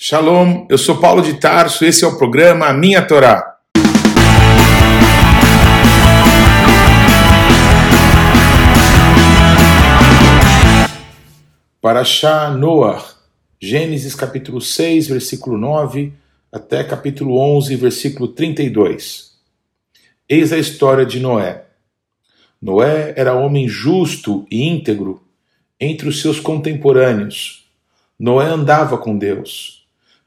Shalom, eu sou Paulo de Tarso, esse é o programa A Minha Torá. Parashá Noah, Gênesis capítulo 6, versículo 9, até capítulo 11, versículo 32. Eis a história de Noé. Noé era homem justo e íntegro entre os seus contemporâneos. Noé andava com Deus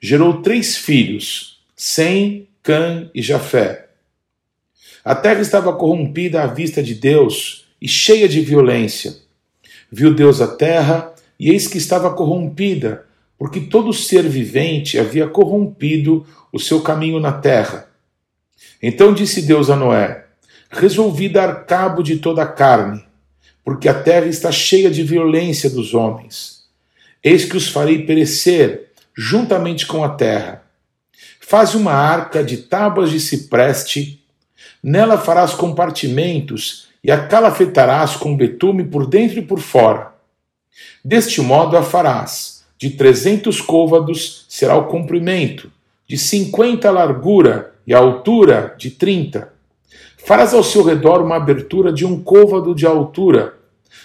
gerou três filhos, Sem, Cã e Jafé. A terra estava corrompida à vista de Deus e cheia de violência. Viu Deus a terra, e eis que estava corrompida, porque todo ser vivente havia corrompido o seu caminho na terra. Então disse Deus a Noé: Resolvi dar cabo de toda a carne, porque a terra está cheia de violência dos homens. Eis que os farei perecer juntamente com a terra. Faz uma arca de tábuas de cipreste, nela farás compartimentos e a calafetarás com betume por dentro e por fora. Deste modo a farás. De trezentos côvados será o comprimento, de cinquenta a largura e a altura de trinta. Farás ao seu redor uma abertura de um côvado de altura.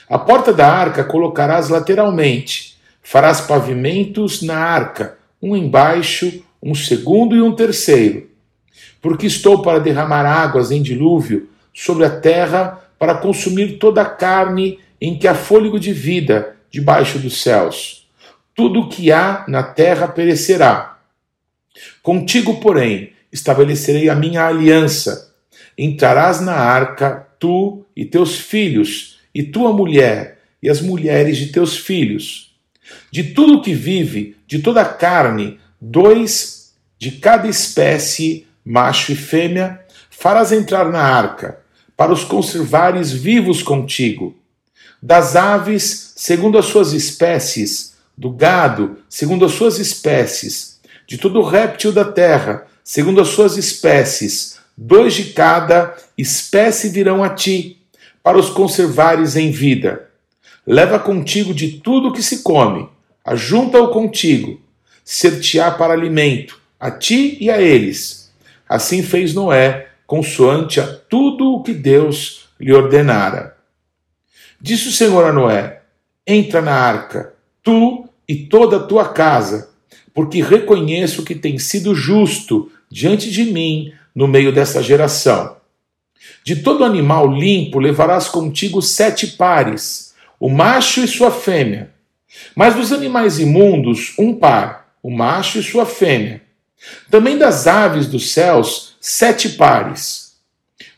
A porta da arca colocarás lateralmente Farás pavimentos na arca, um embaixo, um segundo e um terceiro. Porque estou para derramar águas em dilúvio sobre a terra para consumir toda a carne em que há fôlego de vida debaixo dos céus. Tudo o que há na terra perecerá. Contigo, porém, estabelecerei a minha aliança. Entrarás na arca, tu e teus filhos, e tua mulher, e as mulheres de teus filhos de tudo que vive, de toda a carne, dois de cada espécie, macho e fêmea, farás entrar na arca, para os conservares vivos contigo. Das aves, segundo as suas espécies, do gado, segundo as suas espécies, de todo réptil da terra, segundo as suas espécies, dois de cada espécie virão a ti, para os conservares em vida. Leva contigo de tudo que se come, ajunta-o contigo, ser-te-á para alimento, a ti e a eles. Assim fez Noé, consoante a tudo o que Deus lhe ordenara. Disse o Senhor a Noé: Entra na arca, tu e toda a tua casa, porque reconheço que tem sido justo diante de mim no meio dessa geração. De todo animal limpo levarás contigo sete pares, o macho e sua fêmea mas dos animais imundos, um par, o macho e sua fêmea. Também das aves dos céus, sete pares,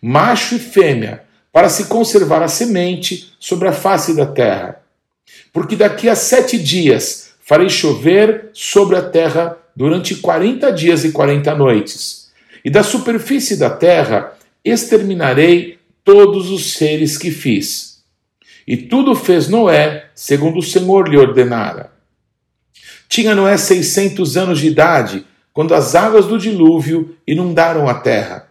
macho e fêmea, para se conservar a semente sobre a face da terra. Porque daqui a sete dias farei chover sobre a terra durante quarenta dias e quarenta noites, e da superfície da terra exterminarei todos os seres que fiz e tudo fez Noé, segundo o Senhor lhe ordenara. Tinha Noé seiscentos anos de idade, quando as águas do dilúvio inundaram a terra.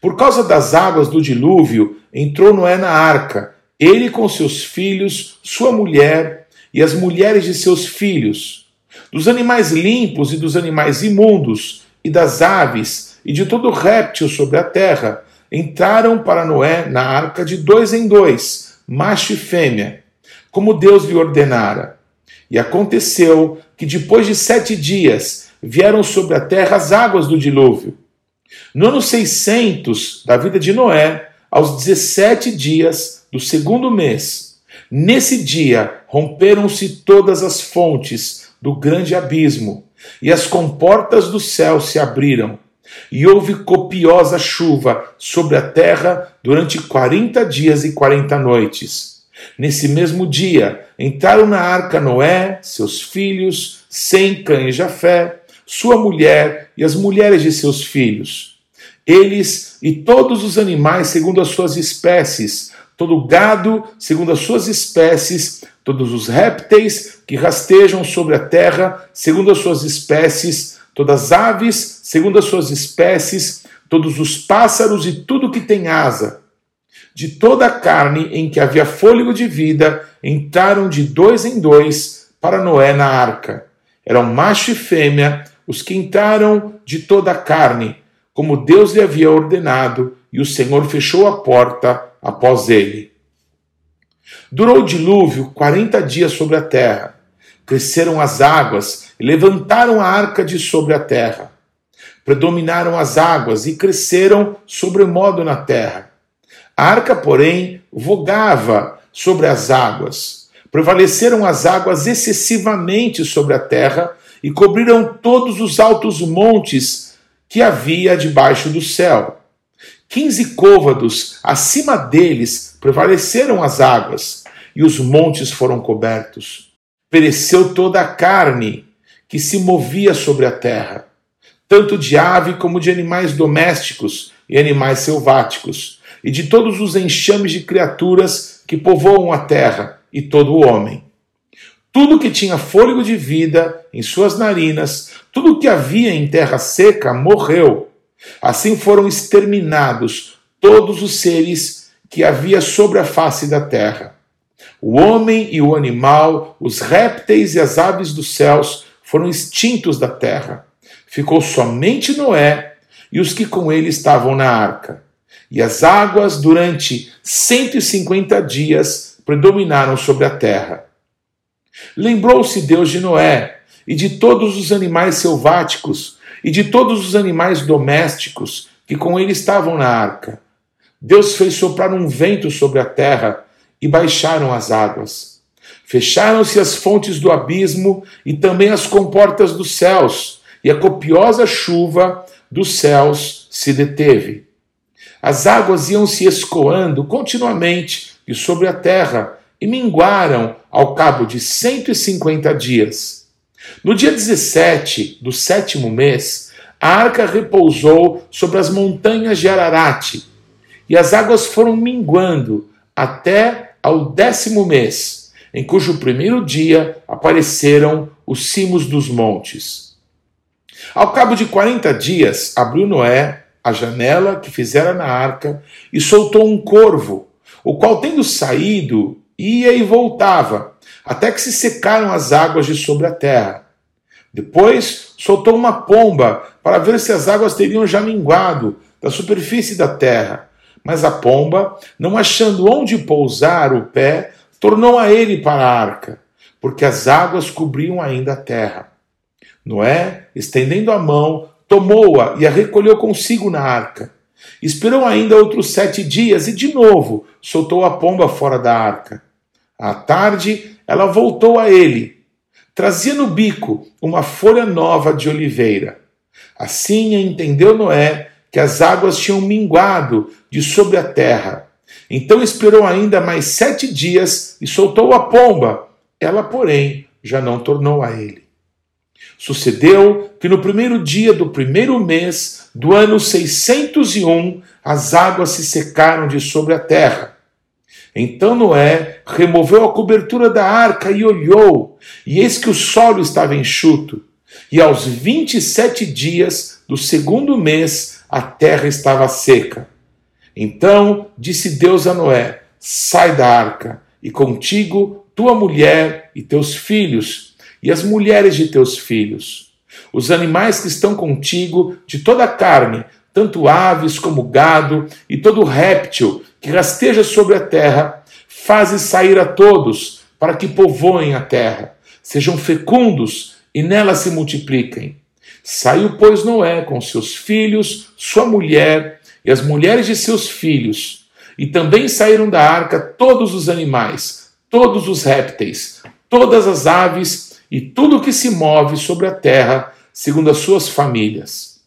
Por causa das águas do dilúvio, entrou Noé na arca, ele com seus filhos, sua mulher e as mulheres de seus filhos. Dos animais limpos e dos animais imundos, e das aves e de todo réptil sobre a terra, entraram para Noé na arca de dois em dois macho e fêmea, como Deus lhe ordenara. E aconteceu que depois de sete dias vieram sobre a terra as águas do dilúvio. No ano 600 da vida de Noé, aos 17 dias do segundo mês, nesse dia romperam-se todas as fontes do grande abismo, e as comportas do céu se abriram, e houve copiosa chuva sobre a terra durante quarenta dias e quarenta noites. Nesse mesmo dia entraram na arca Noé, seus filhos, Sem, Cã e Jafé, sua mulher e as mulheres de seus filhos. Eles e todos os animais segundo as suas espécies, todo gado segundo as suas espécies, todos os répteis que rastejam sobre a terra segundo as suas espécies, todas as aves, segundo as suas espécies, todos os pássaros e tudo que tem asa. De toda a carne em que havia fôlego de vida, entraram de dois em dois para Noé na arca. Eram macho e fêmea os que entraram de toda a carne, como Deus lhe havia ordenado, e o Senhor fechou a porta após ele. Durou o dilúvio quarenta dias sobre a terra. Cresceram as águas levantaram a arca de sobre a terra. Predominaram as águas e cresceram sobremodo na terra. A arca, porém, vogava sobre as águas. Prevaleceram as águas excessivamente sobre a terra e cobriram todos os altos montes que havia debaixo do céu. Quinze côvados acima deles prevaleceram as águas, e os montes foram cobertos. Pereceu toda a carne que se movia sobre a terra, tanto de ave como de animais domésticos e animais selváticos, e de todos os enxames de criaturas que povoam a terra, e todo o homem. Tudo que tinha fôlego de vida em suas narinas, tudo que havia em terra seca, morreu. Assim foram exterminados todos os seres que havia sobre a face da terra. O homem e o animal, os répteis e as aves dos céus foram extintos da terra. Ficou somente Noé e os que com ele estavam na arca. E as águas, durante 150 dias, predominaram sobre a terra. Lembrou-se Deus de Noé e de todos os animais selváticos e de todos os animais domésticos que com ele estavam na arca. Deus fez soprar um vento sobre a terra e baixaram as águas. Fecharam-se as fontes do abismo e também as comportas dos céus, e a copiosa chuva dos céus se deteve. As águas iam se escoando continuamente e sobre a terra e minguaram ao cabo de 150 dias. No dia 17 do sétimo mês, a arca repousou sobre as montanhas de Ararat, e as águas foram minguando até ao décimo mês, em cujo primeiro dia apareceram os cimos dos montes. Ao cabo de quarenta dias, abriu Noé a janela que fizera na arca e soltou um corvo, o qual, tendo saído, ia e voltava, até que se secaram as águas de sobre a terra. Depois soltou uma pomba para ver se as águas teriam já minguado da superfície da terra. Mas a pomba, não achando onde pousar o pé, tornou a ele para a arca, porque as águas cobriam ainda a terra. Noé, estendendo a mão, tomou-a e a recolheu consigo na arca. Esperou ainda outros sete dias e de novo soltou a pomba fora da arca. À tarde, ela voltou a ele. Trazia no bico uma folha nova de oliveira. Assim entendeu Noé que as águas tinham minguado de sobre a terra. Então esperou ainda mais sete dias e soltou a pomba. Ela, porém, já não tornou a ele. Sucedeu que no primeiro dia do primeiro mês do ano 601, as águas se secaram de sobre a terra. Então Noé removeu a cobertura da arca e olhou, e eis que o solo estava enxuto. E aos vinte e sete dias do segundo mês a terra estava seca. Então disse Deus a Noé: Sai da arca, e contigo tua mulher e teus filhos, e as mulheres de teus filhos. Os animais que estão contigo, de toda a carne, tanto aves como gado, e todo réptil que rasteja sobre a terra, faze sair a todos, para que povoem a terra, sejam fecundos e nela se multipliquem. Saiu, pois, Noé com seus filhos, sua mulher e as mulheres de seus filhos, e também saíram da arca todos os animais, todos os répteis, todas as aves e tudo que se move sobre a terra, segundo as suas famílias.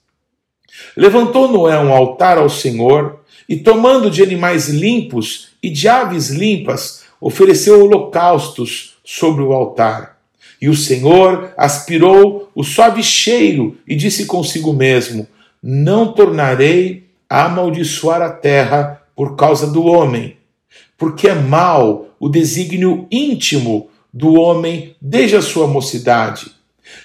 Levantou Noé um altar ao Senhor e, tomando de animais limpos e de aves limpas, ofereceu holocaustos sobre o altar. E o Senhor aspirou o suave cheiro e disse consigo mesmo: Não tornarei a amaldiçoar a terra por causa do homem, porque é mau o desígnio íntimo do homem desde a sua mocidade.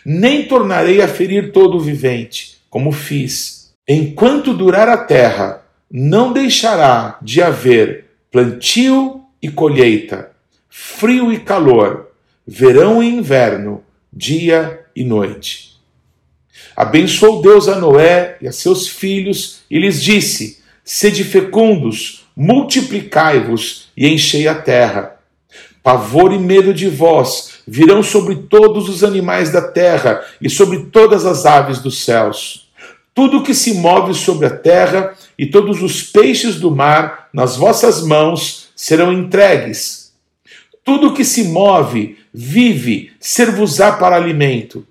Nem tornarei a ferir todo o vivente, como fiz. Enquanto durar a terra, não deixará de haver plantio e colheita, frio e calor, verão e inverno, dia e noite. Abençoou Deus a Noé e a seus filhos e lhes disse: Sede fecundos, multiplicai-vos e enchei a terra. Pavor e medo de vós virão sobre todos os animais da terra e sobre todas as aves dos céus. Tudo que se move sobre a terra e todos os peixes do mar nas vossas mãos serão entregues. Tudo que se move, vive, ser-vos-á para alimento.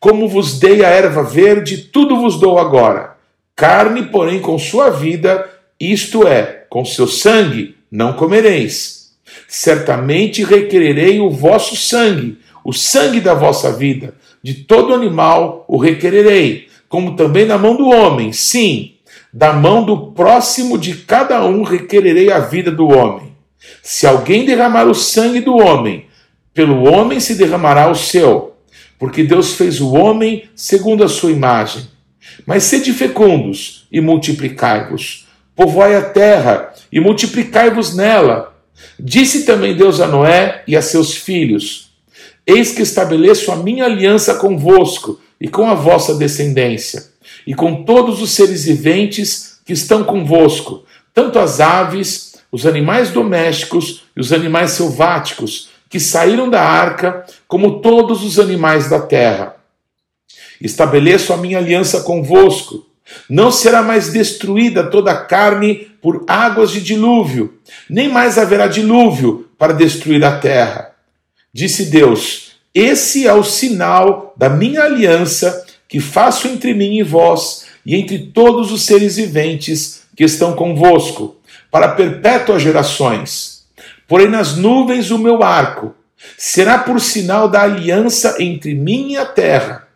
Como vos dei a erva verde, tudo vos dou agora. Carne, porém, com sua vida, isto é, com seu sangue, não comereis certamente requererei o vosso sangue, o sangue da vossa vida. De todo animal o requererei, como também da mão do homem, sim, da mão do próximo de cada um requererei a vida do homem. Se alguém derramar o sangue do homem, pelo homem se derramará o seu, porque Deus fez o homem segundo a sua imagem. Mas sede fecundos e multiplicai-vos, povoai a terra e multiplicai-vos nela Disse também Deus a Noé e a seus filhos: Eis que estabeleço a minha aliança convosco e com a vossa descendência, e com todos os seres viventes que estão convosco, tanto as aves, os animais domésticos e os animais selváticos que saíram da arca, como todos os animais da terra. Estabeleço a minha aliança convosco não será mais destruída toda a carne por águas de dilúvio, nem mais haverá dilúvio para destruir a terra. Disse Deus: Esse é o sinal da minha aliança que faço entre mim e vós, e entre todos os seres viventes que estão convosco, para perpétuas gerações. Porém, nas nuvens o meu arco será por sinal da aliança entre mim e a terra.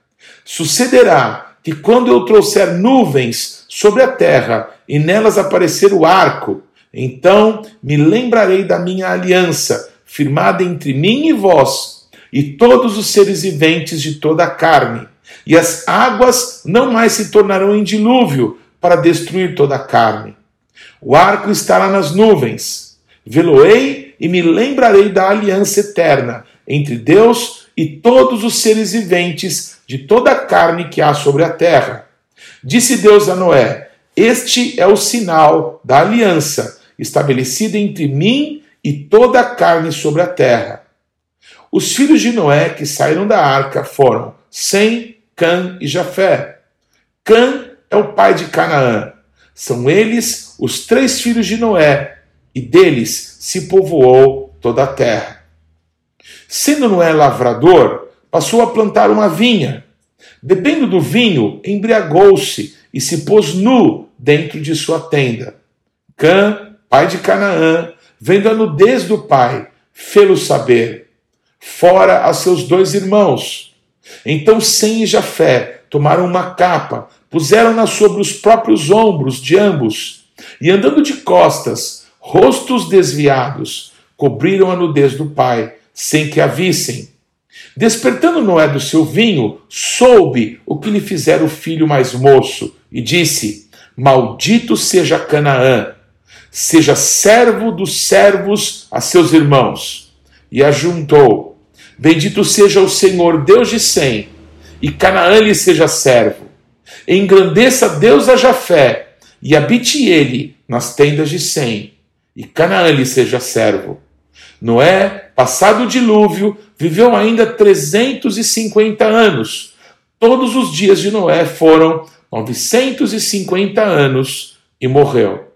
Sucederá que quando eu trouxer nuvens sobre a terra e nelas aparecer o arco, então me lembrarei da minha aliança, firmada entre mim e vós, e todos os seres viventes de toda a carne, e as águas não mais se tornarão em dilúvio para destruir toda a carne. O arco estará nas nuvens. Veloei e me lembrarei da aliança eterna entre Deus e todos os seres viventes de toda a carne que há sobre a terra. Disse Deus a Noé: Este é o sinal da aliança estabelecida entre mim e toda a carne sobre a terra. Os filhos de Noé que saíram da arca foram Sem, Cã e Jafé. Cã é o pai de Canaã. São eles os três filhos de Noé, e deles se povoou toda a terra. Sendo Noé lavrador, passou a plantar uma vinha. Bebendo do vinho, embriagou-se e se pôs nu dentro de sua tenda. Cã, pai de Canaã, vendo a nudez do pai, fê-lo saber. Fora a seus dois irmãos. Então Sem e Jafé tomaram uma capa, puseram-na sobre os próprios ombros de ambos, e andando de costas, rostos desviados, cobriram a nudez do pai, sem que a vissem. Despertando Noé do seu vinho, soube o que lhe fizera o filho mais moço e disse: Maldito seja Canaã, seja servo dos servos a seus irmãos. E ajuntou: Bendito seja o Senhor Deus de Sem, e Canaã lhe seja servo. Engrandeça Deus a Jafé, e habite ele nas tendas de Sem, e Canaã lhe seja servo. Noé, passado o dilúvio, viveu ainda 350 anos. Todos os dias de Noé foram 950 anos e morreu.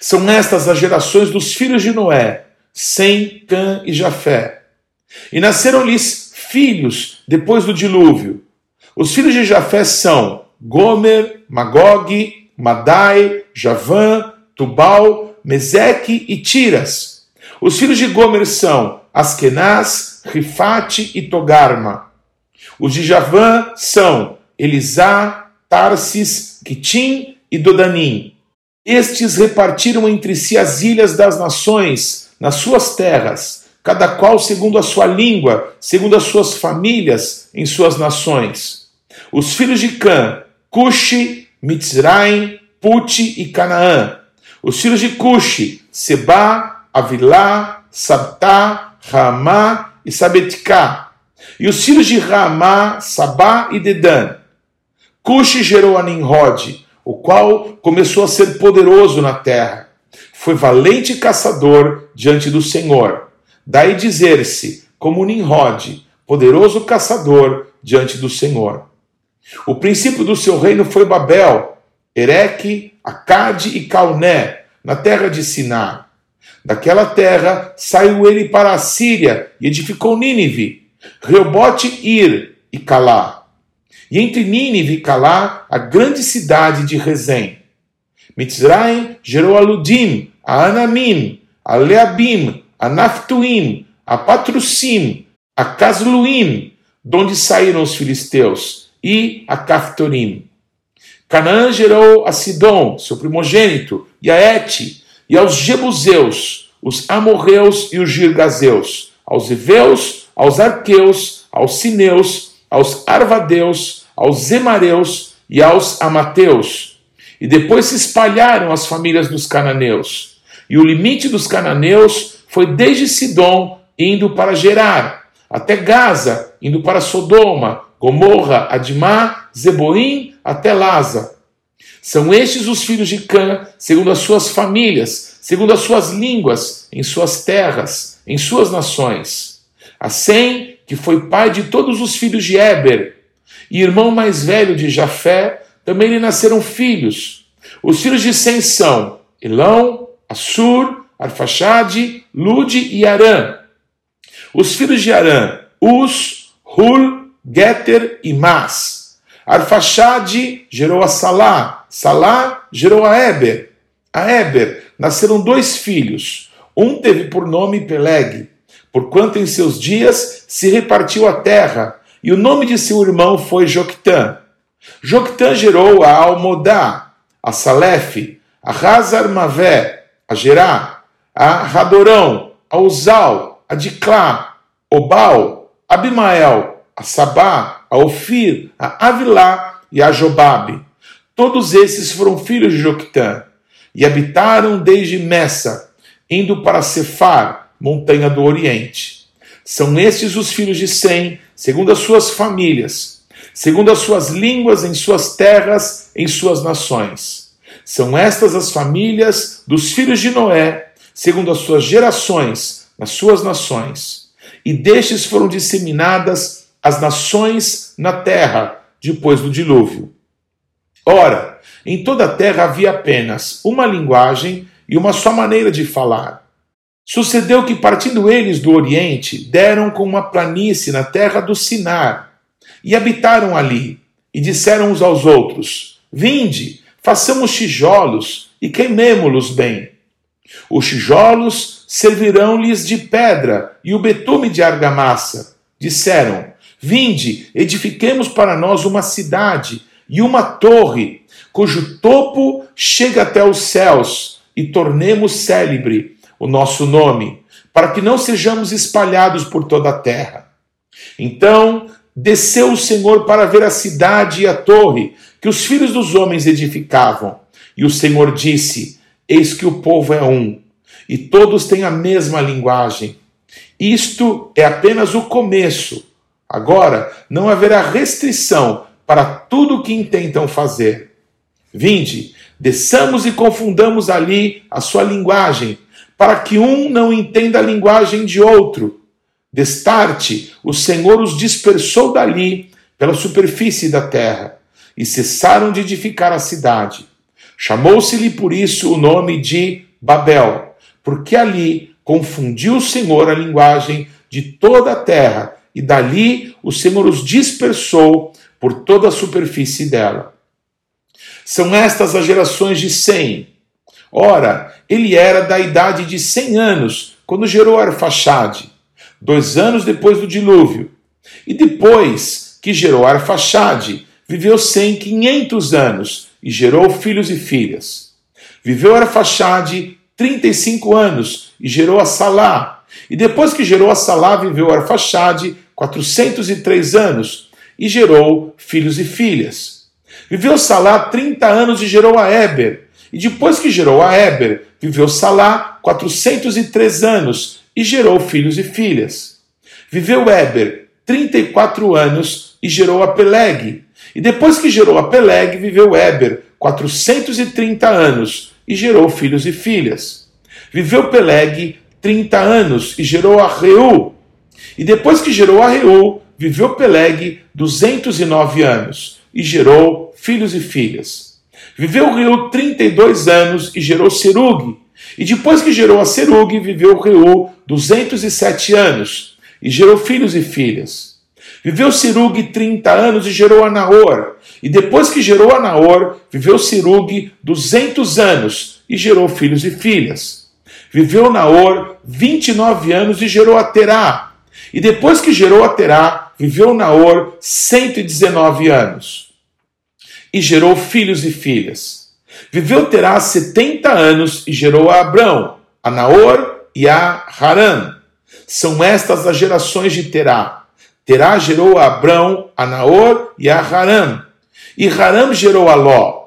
São estas as gerações dos filhos de Noé, Sem, Cã e Jafé. E nasceram-lhes filhos depois do dilúvio. Os filhos de Jafé são Gomer, Magog, Madai, Javã, Tubal, Meseque e Tiras. Os filhos de Gomer são Askenaz, Rifate e Togarma. Os de Javã são Elisá, Tarsis, Kitim e Dodanim. Estes repartiram entre si as ilhas das nações nas suas terras, cada qual segundo a sua língua, segundo as suas famílias em suas nações. Os filhos de Cã, Cushi, Mitzraim, Puti e Canaã. Os filhos de Cushi, Seba, Avilá, Sabtá, Ramá e Sabeticá. E os filhos de Ramá, Sabá e Dedan. Cuxi gerou a Nimrod, o qual começou a ser poderoso na terra. Foi valente caçador diante do Senhor. Daí dizer-se, como Nimrod, poderoso caçador diante do Senhor. O princípio do seu reino foi Babel, Ereque, Acade e Calné, na terra de Siná. Daquela terra saiu ele para a Síria e edificou Nínive, Reobote Ir e Calá. E entre Nínive e Calá, a grande cidade de Rezém. Mitzraim gerou a Ludim, a Anamim, a Leabim, a Naftuim, a Patrusim, a Casluim, donde saíram os filisteus, e a Caftorim. Canaã gerou a Sidom, seu primogênito, e a Et, e aos Jebuseus, os Amorreus e os Girgazeus, aos Eveus, aos Arqueus, aos Sineus, aos Arvadeus, aos Zemareus e aos Amateus. E depois se espalharam as famílias dos cananeus. E o limite dos cananeus foi desde Sidom, indo para Gerar, até Gaza, indo para Sodoma, Gomorra, Adimá, Zeboim, até Laza. São estes os filhos de Cã, segundo as suas famílias, segundo as suas línguas, em suas terras, em suas nações. A Sem, que foi pai de todos os filhos de Eber, e irmão mais velho de Jafé, também lhe nasceram filhos. Os filhos de Sem são Elão, Assur, Arfaxade, Lude e Arã. Os filhos de Arã, Us, Hul, Geter e Mas. Arfaxade gerou a Salá, Salá gerou a Eber. A Eber nasceram dois filhos. Um teve por nome Peleg, porquanto em seus dias se repartiu a terra, e o nome de seu irmão foi Joctã. Joctã gerou a Almodá, a Salef, a Hazar Mavé, a Gerá, a Radorão, a Uzal, a Diclá, Obal, Abimael, a Sabá, a Ofir, a Avilá e a Jobabe. Todos esses foram filhos de Joctã e habitaram desde Messa, indo para Cefar, montanha do Oriente. São estes os filhos de Sem, segundo as suas famílias, segundo as suas línguas, em suas terras, em suas nações. São estas as famílias dos filhos de Noé, segundo as suas gerações, nas suas nações. E destes foram disseminadas as nações na terra, depois do dilúvio. Ora, em toda a terra havia apenas uma linguagem e uma só maneira de falar. Sucedeu que, partindo eles do Oriente, deram com uma planície na terra do Sinar, e habitaram ali, e disseram uns aos outros: Vinde, façamos tijolos e queimemo-los bem. Os tijolos servirão-lhes de pedra e o betume de argamassa. Disseram: Vinde, edifiquemos para nós uma cidade e uma torre, cujo topo chega até os céus, e tornemos célebre o nosso nome, para que não sejamos espalhados por toda a terra. Então desceu o Senhor para ver a cidade e a torre que os filhos dos homens edificavam. E o Senhor disse: Eis que o povo é um, e todos têm a mesma linguagem. Isto é apenas o começo. Agora não haverá restrição para tudo o que intentam fazer. Vinde, desçamos e confundamos ali a sua linguagem, para que um não entenda a linguagem de outro. Destarte, o Senhor os dispersou dali pela superfície da terra, e cessaram de edificar a cidade. Chamou-se-lhe por isso o nome de Babel, porque ali confundiu o Senhor a linguagem de toda a terra, e dali o Senhor os dispersou por toda a superfície dela. São estas as gerações de Sem. Ora, ele era da idade de cem anos quando gerou Arfaxade, dois anos depois do dilúvio. E depois que gerou Arfaxade, viveu Sem quinhentos anos e gerou filhos e filhas. Viveu Arfaxade trinta e cinco anos e gerou a Salá. E depois que gerou a Salá, viveu Arfaxade quatrocentos e três anos e gerou filhos e filhas. Viveu Salá trinta anos e gerou a Eber. E depois que gerou a Eber, viveu Salá 403 anos e gerou filhos e filhas. Viveu Eber 34 anos e gerou a Peleg. E depois que gerou a Peleg, viveu Eber 430 anos e gerou filhos e filhas. Viveu Peleg 30 anos e gerou a Reu. E depois que gerou a Reu, viveu Peleg 209 anos e gerou filhos e filhas. Viveu Reu 32 anos e gerou Serug. E depois que gerou a Serug, viveu Reu 207 anos e gerou filhos e filhas. Viveu Serug 30 anos e gerou a Naor. E depois que gerou a Naor, viveu Serug 200 anos e gerou filhos e filhas. Viveu Naor 29 anos e gerou a Terá. E depois que gerou a Terá, viveu Naor 119 anos e gerou filhos e filhas. Viveu Terá 70 anos e gerou a Abrão, a Naor e a Haran. São estas as gerações de Terá. Terá gerou a Abrão, a Naor e a Haram. E Haram gerou a Ló.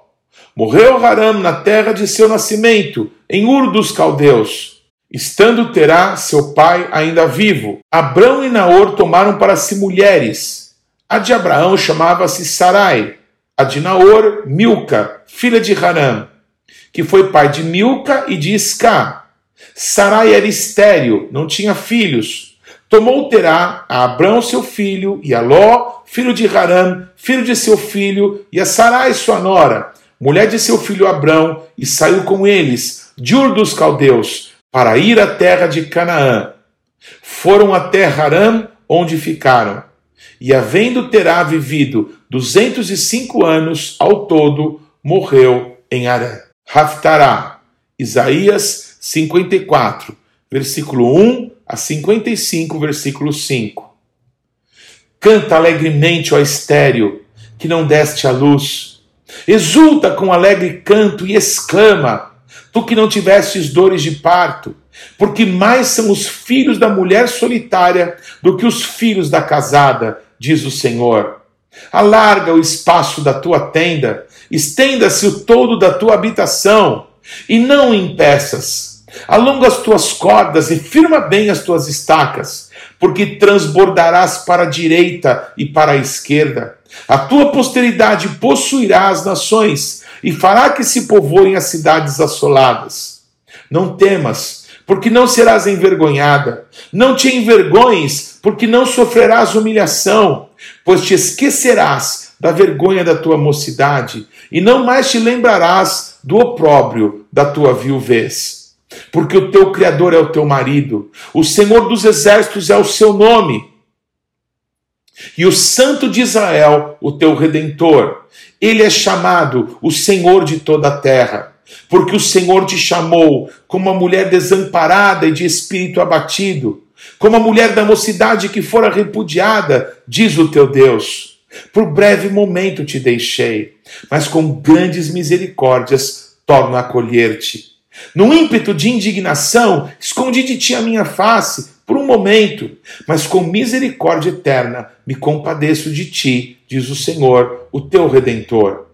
Morreu Haram na terra de seu nascimento, em Ur dos Caldeus. Estando Terá, seu pai, ainda vivo. Abrão e Naor tomaram para si mulheres. A de Abraão chamava-se Sarai, a de Naor, Milca, filha de Haram, que foi pai de Milca e de Isca. Sarai era estéril, não tinha filhos. Tomou Terá a Abrão, seu filho, e a Ló, filho de Haram, filho de seu filho, e a Sarai, sua nora, mulher de seu filho Abrão, e saiu com eles, de Ur dos Caldeus, para ir à terra de Canaã. Foram até Haram, onde ficaram. E havendo Terá vivido duzentos e cinco anos ao todo, morreu em Arã. Raftará, Isaías 54, versículo 1 a 55, versículo 5. Canta alegremente, ó estéreo, que não deste a luz. Exulta com alegre canto e exclama, tu que não tivestes dores de parto, porque mais são os filhos da mulher solitária do que os filhos da casada, diz o Senhor. Alarga o espaço da tua tenda, estenda-se o todo da tua habitação, e não impeças. Alonga as tuas cordas e firma bem as tuas estacas, porque transbordarás para a direita e para a esquerda. A tua posteridade possuirá as nações e fará que se povoem as cidades assoladas. Não temas, porque não serás envergonhada. Não te envergonhes, porque não sofrerás humilhação, pois te esquecerás da vergonha da tua mocidade e não mais te lembrarás do opróbrio da tua viuvez. Porque o teu Criador é o teu marido, o Senhor dos exércitos é o seu nome, e o Santo de Israel, o teu redentor. Ele é chamado o Senhor de toda a terra porque o Senhor te chamou como uma mulher desamparada e de espírito abatido, como a mulher da mocidade que fora repudiada, diz o teu Deus. Por breve momento te deixei, mas com grandes misericórdias torno a acolher-te. No ímpeto de indignação, escondi de ti a minha face por um momento, mas com misericórdia eterna me compadeço de ti, diz o Senhor, o teu redentor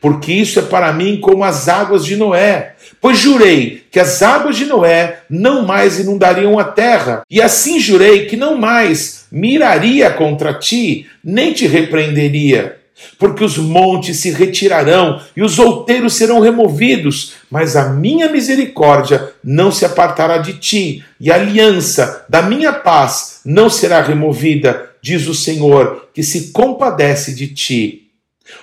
porque isso é para mim como as águas de Noé. Pois jurei que as águas de Noé não mais inundariam a terra, e assim jurei que não mais miraria contra ti, nem te repreenderia. Porque os montes se retirarão e os outeiros serão removidos, mas a minha misericórdia não se apartará de ti, e a aliança da minha paz não será removida, diz o Senhor, que se compadece de ti.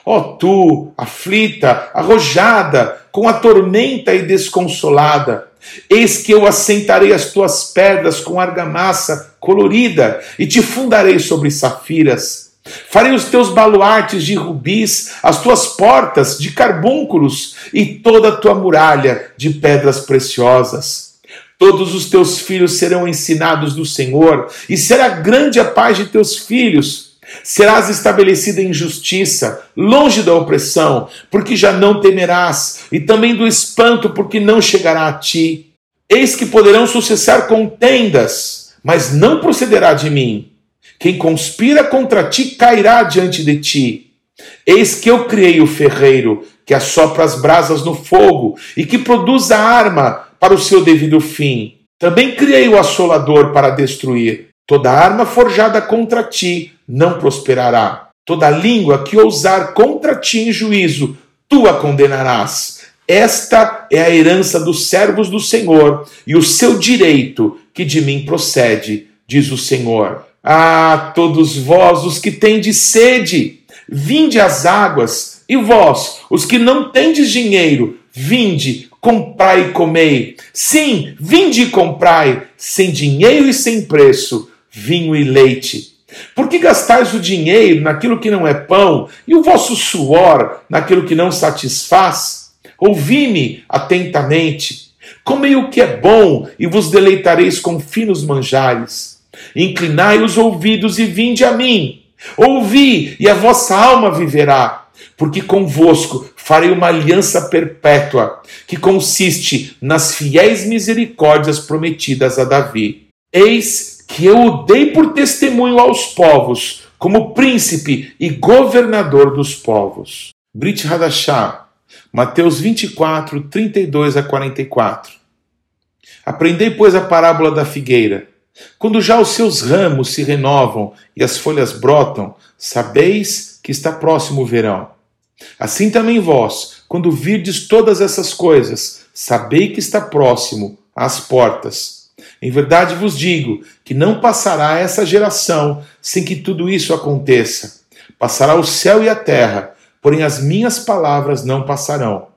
Ó oh, tu, aflita, arrojada, com a tormenta e desconsolada, eis que eu assentarei as tuas pedras com argamassa colorida e te fundarei sobre safiras. Farei os teus baluartes de rubis, as tuas portas de carbúnculos e toda a tua muralha de pedras preciosas. Todos os teus filhos serão ensinados do Senhor, e será grande a paz de teus filhos Serás estabelecida em justiça, longe da opressão, porque já não temerás, e também do espanto, porque não chegará a ti. Eis que poderão sucessar contendas, mas não procederá de mim. Quem conspira contra ti cairá diante de ti. Eis que eu criei o ferreiro, que assopra as brasas no fogo e que produz a arma para o seu devido fim. Também criei o assolador para destruir. Toda arma forjada contra ti não prosperará. Toda língua que ousar contra ti em juízo, tu a condenarás. Esta é a herança dos servos do Senhor e o seu direito que de mim procede, diz o Senhor. Ah, todos vós, os que tendes sede, vinde às águas, e vós, os que não tendes dinheiro, vinde, comprai e comei. Sim, vinde e comprai, sem dinheiro e sem preço, vinho e leite. Por que gastais o dinheiro naquilo que não é pão e o vosso suor naquilo que não satisfaz? Ouvi-me atentamente. Comei o que é bom e vos deleitareis com finos manjares. Inclinai os ouvidos e vinde a mim. Ouvi e a vossa alma viverá, porque convosco farei uma aliança perpétua, que consiste nas fiéis misericórdias prometidas a Davi. Eis que eu o dei por testemunho aos povos, como príncipe e governador dos povos. Brit Hadashah, Mateus 24, 32 a 44. Aprendei, pois, a parábola da figueira. Quando já os seus ramos se renovam e as folhas brotam, sabeis que está próximo o verão. Assim também vós, quando virdes todas essas coisas, sabei que está próximo às portas. Em verdade vos digo que não passará essa geração sem que tudo isso aconteça. Passará o céu e a terra, porém as minhas palavras não passarão.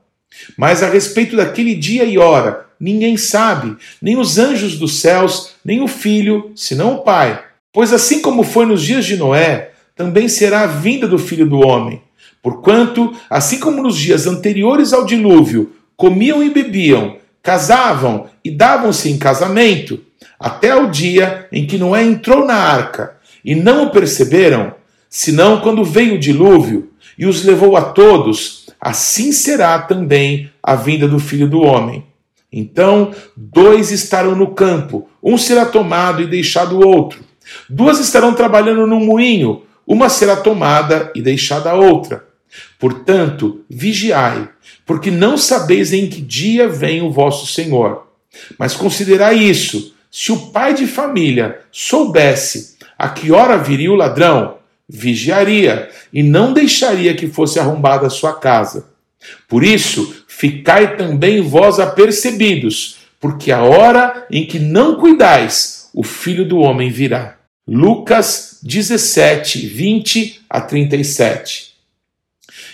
Mas a respeito daquele dia e hora, ninguém sabe, nem os anjos dos céus, nem o filho, senão o Pai. Pois assim como foi nos dias de Noé, também será a vinda do filho do homem. Porquanto, assim como nos dias anteriores ao dilúvio, comiam e bebiam, casavam e davam-se em casamento, até o dia em que Noé entrou na arca, e não o perceberam, senão quando veio o dilúvio e os levou a todos, assim será também a vinda do filho do homem. Então, dois estarão no campo, um será tomado e deixado o outro. Duas estarão trabalhando num moinho, uma será tomada e deixada a outra. Portanto, vigiai, porque não sabeis em que dia vem o vosso Senhor. Mas considerai isso: se o pai de família soubesse a que hora viria o ladrão, vigiaria e não deixaria que fosse arrombada a sua casa. Por isso, ficai também vós apercebidos, porque a hora em que não cuidais, o filho do homem virá. Lucas 17, 20 a 37.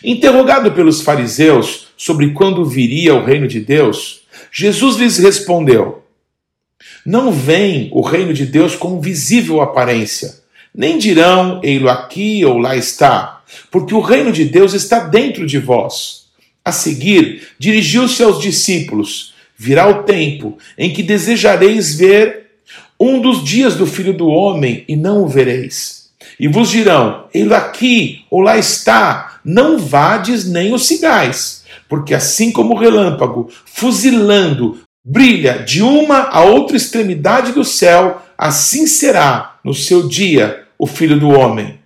Interrogado pelos fariseus sobre quando viria o reino de Deus, Jesus lhes respondeu: Não vem o reino de Deus com visível aparência, nem dirão, ei-lo aqui ou lá está, porque o reino de Deus está dentro de vós. A seguir, dirigiu-se aos discípulos: Virá o tempo em que desejareis ver um dos dias do filho do homem e não o vereis. E vos dirão: Ele aqui ou lá está, não vades nem o sigais, porque assim como o relâmpago, fuzilando, brilha de uma a outra extremidade do céu, assim será no seu dia o filho do homem.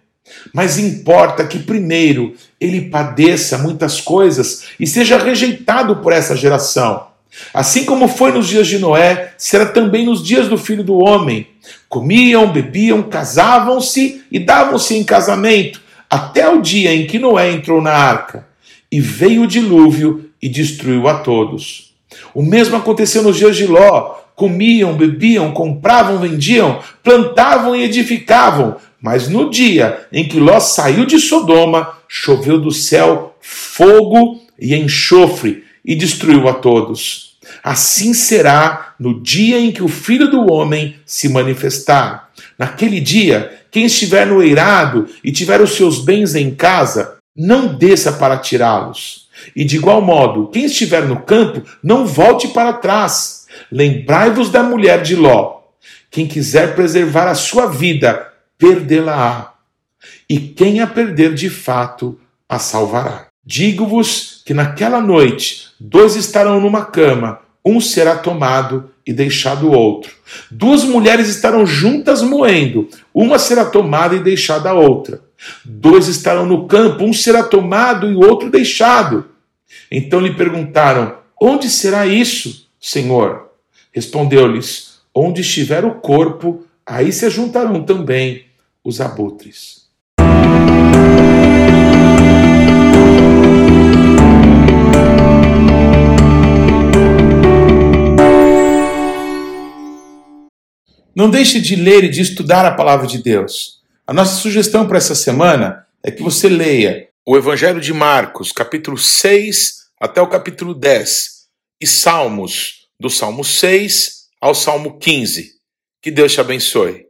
Mas importa que primeiro ele padeça muitas coisas e seja rejeitado por essa geração. Assim como foi nos dias de Noé, será também nos dias do filho do homem. Comiam, bebiam, casavam-se e davam-se em casamento, até o dia em que Noé entrou na arca. E veio o dilúvio e destruiu a todos. O mesmo aconteceu nos dias de Ló. Comiam, bebiam, compravam, vendiam, plantavam e edificavam, mas no dia em que Ló saiu de Sodoma, choveu do céu fogo e enxofre e destruiu a todos. Assim será no dia em que o Filho do Homem se manifestar. Naquele dia, quem estiver no eirado e tiver os seus bens em casa, não desça para tirá-los. E de igual modo, quem estiver no campo, não volte para trás. Lembrai-vos da mulher de Ló. Quem quiser preservar a sua vida, perdê-la-á, e quem a perder de fato a salvará. Digo-vos que naquela noite dois estarão numa cama, um será tomado e deixado o outro. Duas mulheres estarão juntas moendo, uma será tomada e deixada a outra. Dois estarão no campo, um será tomado e o outro deixado. Então lhe perguntaram: Onde será isso, Senhor? Respondeu-lhes: Onde estiver o corpo, aí se juntarão também os abutres. Não deixe de ler e de estudar a palavra de Deus. A nossa sugestão para essa semana é que você leia o Evangelho de Marcos, capítulo 6 até o capítulo 10, e Salmos, do Salmo 6 ao Salmo 15. Que Deus te abençoe.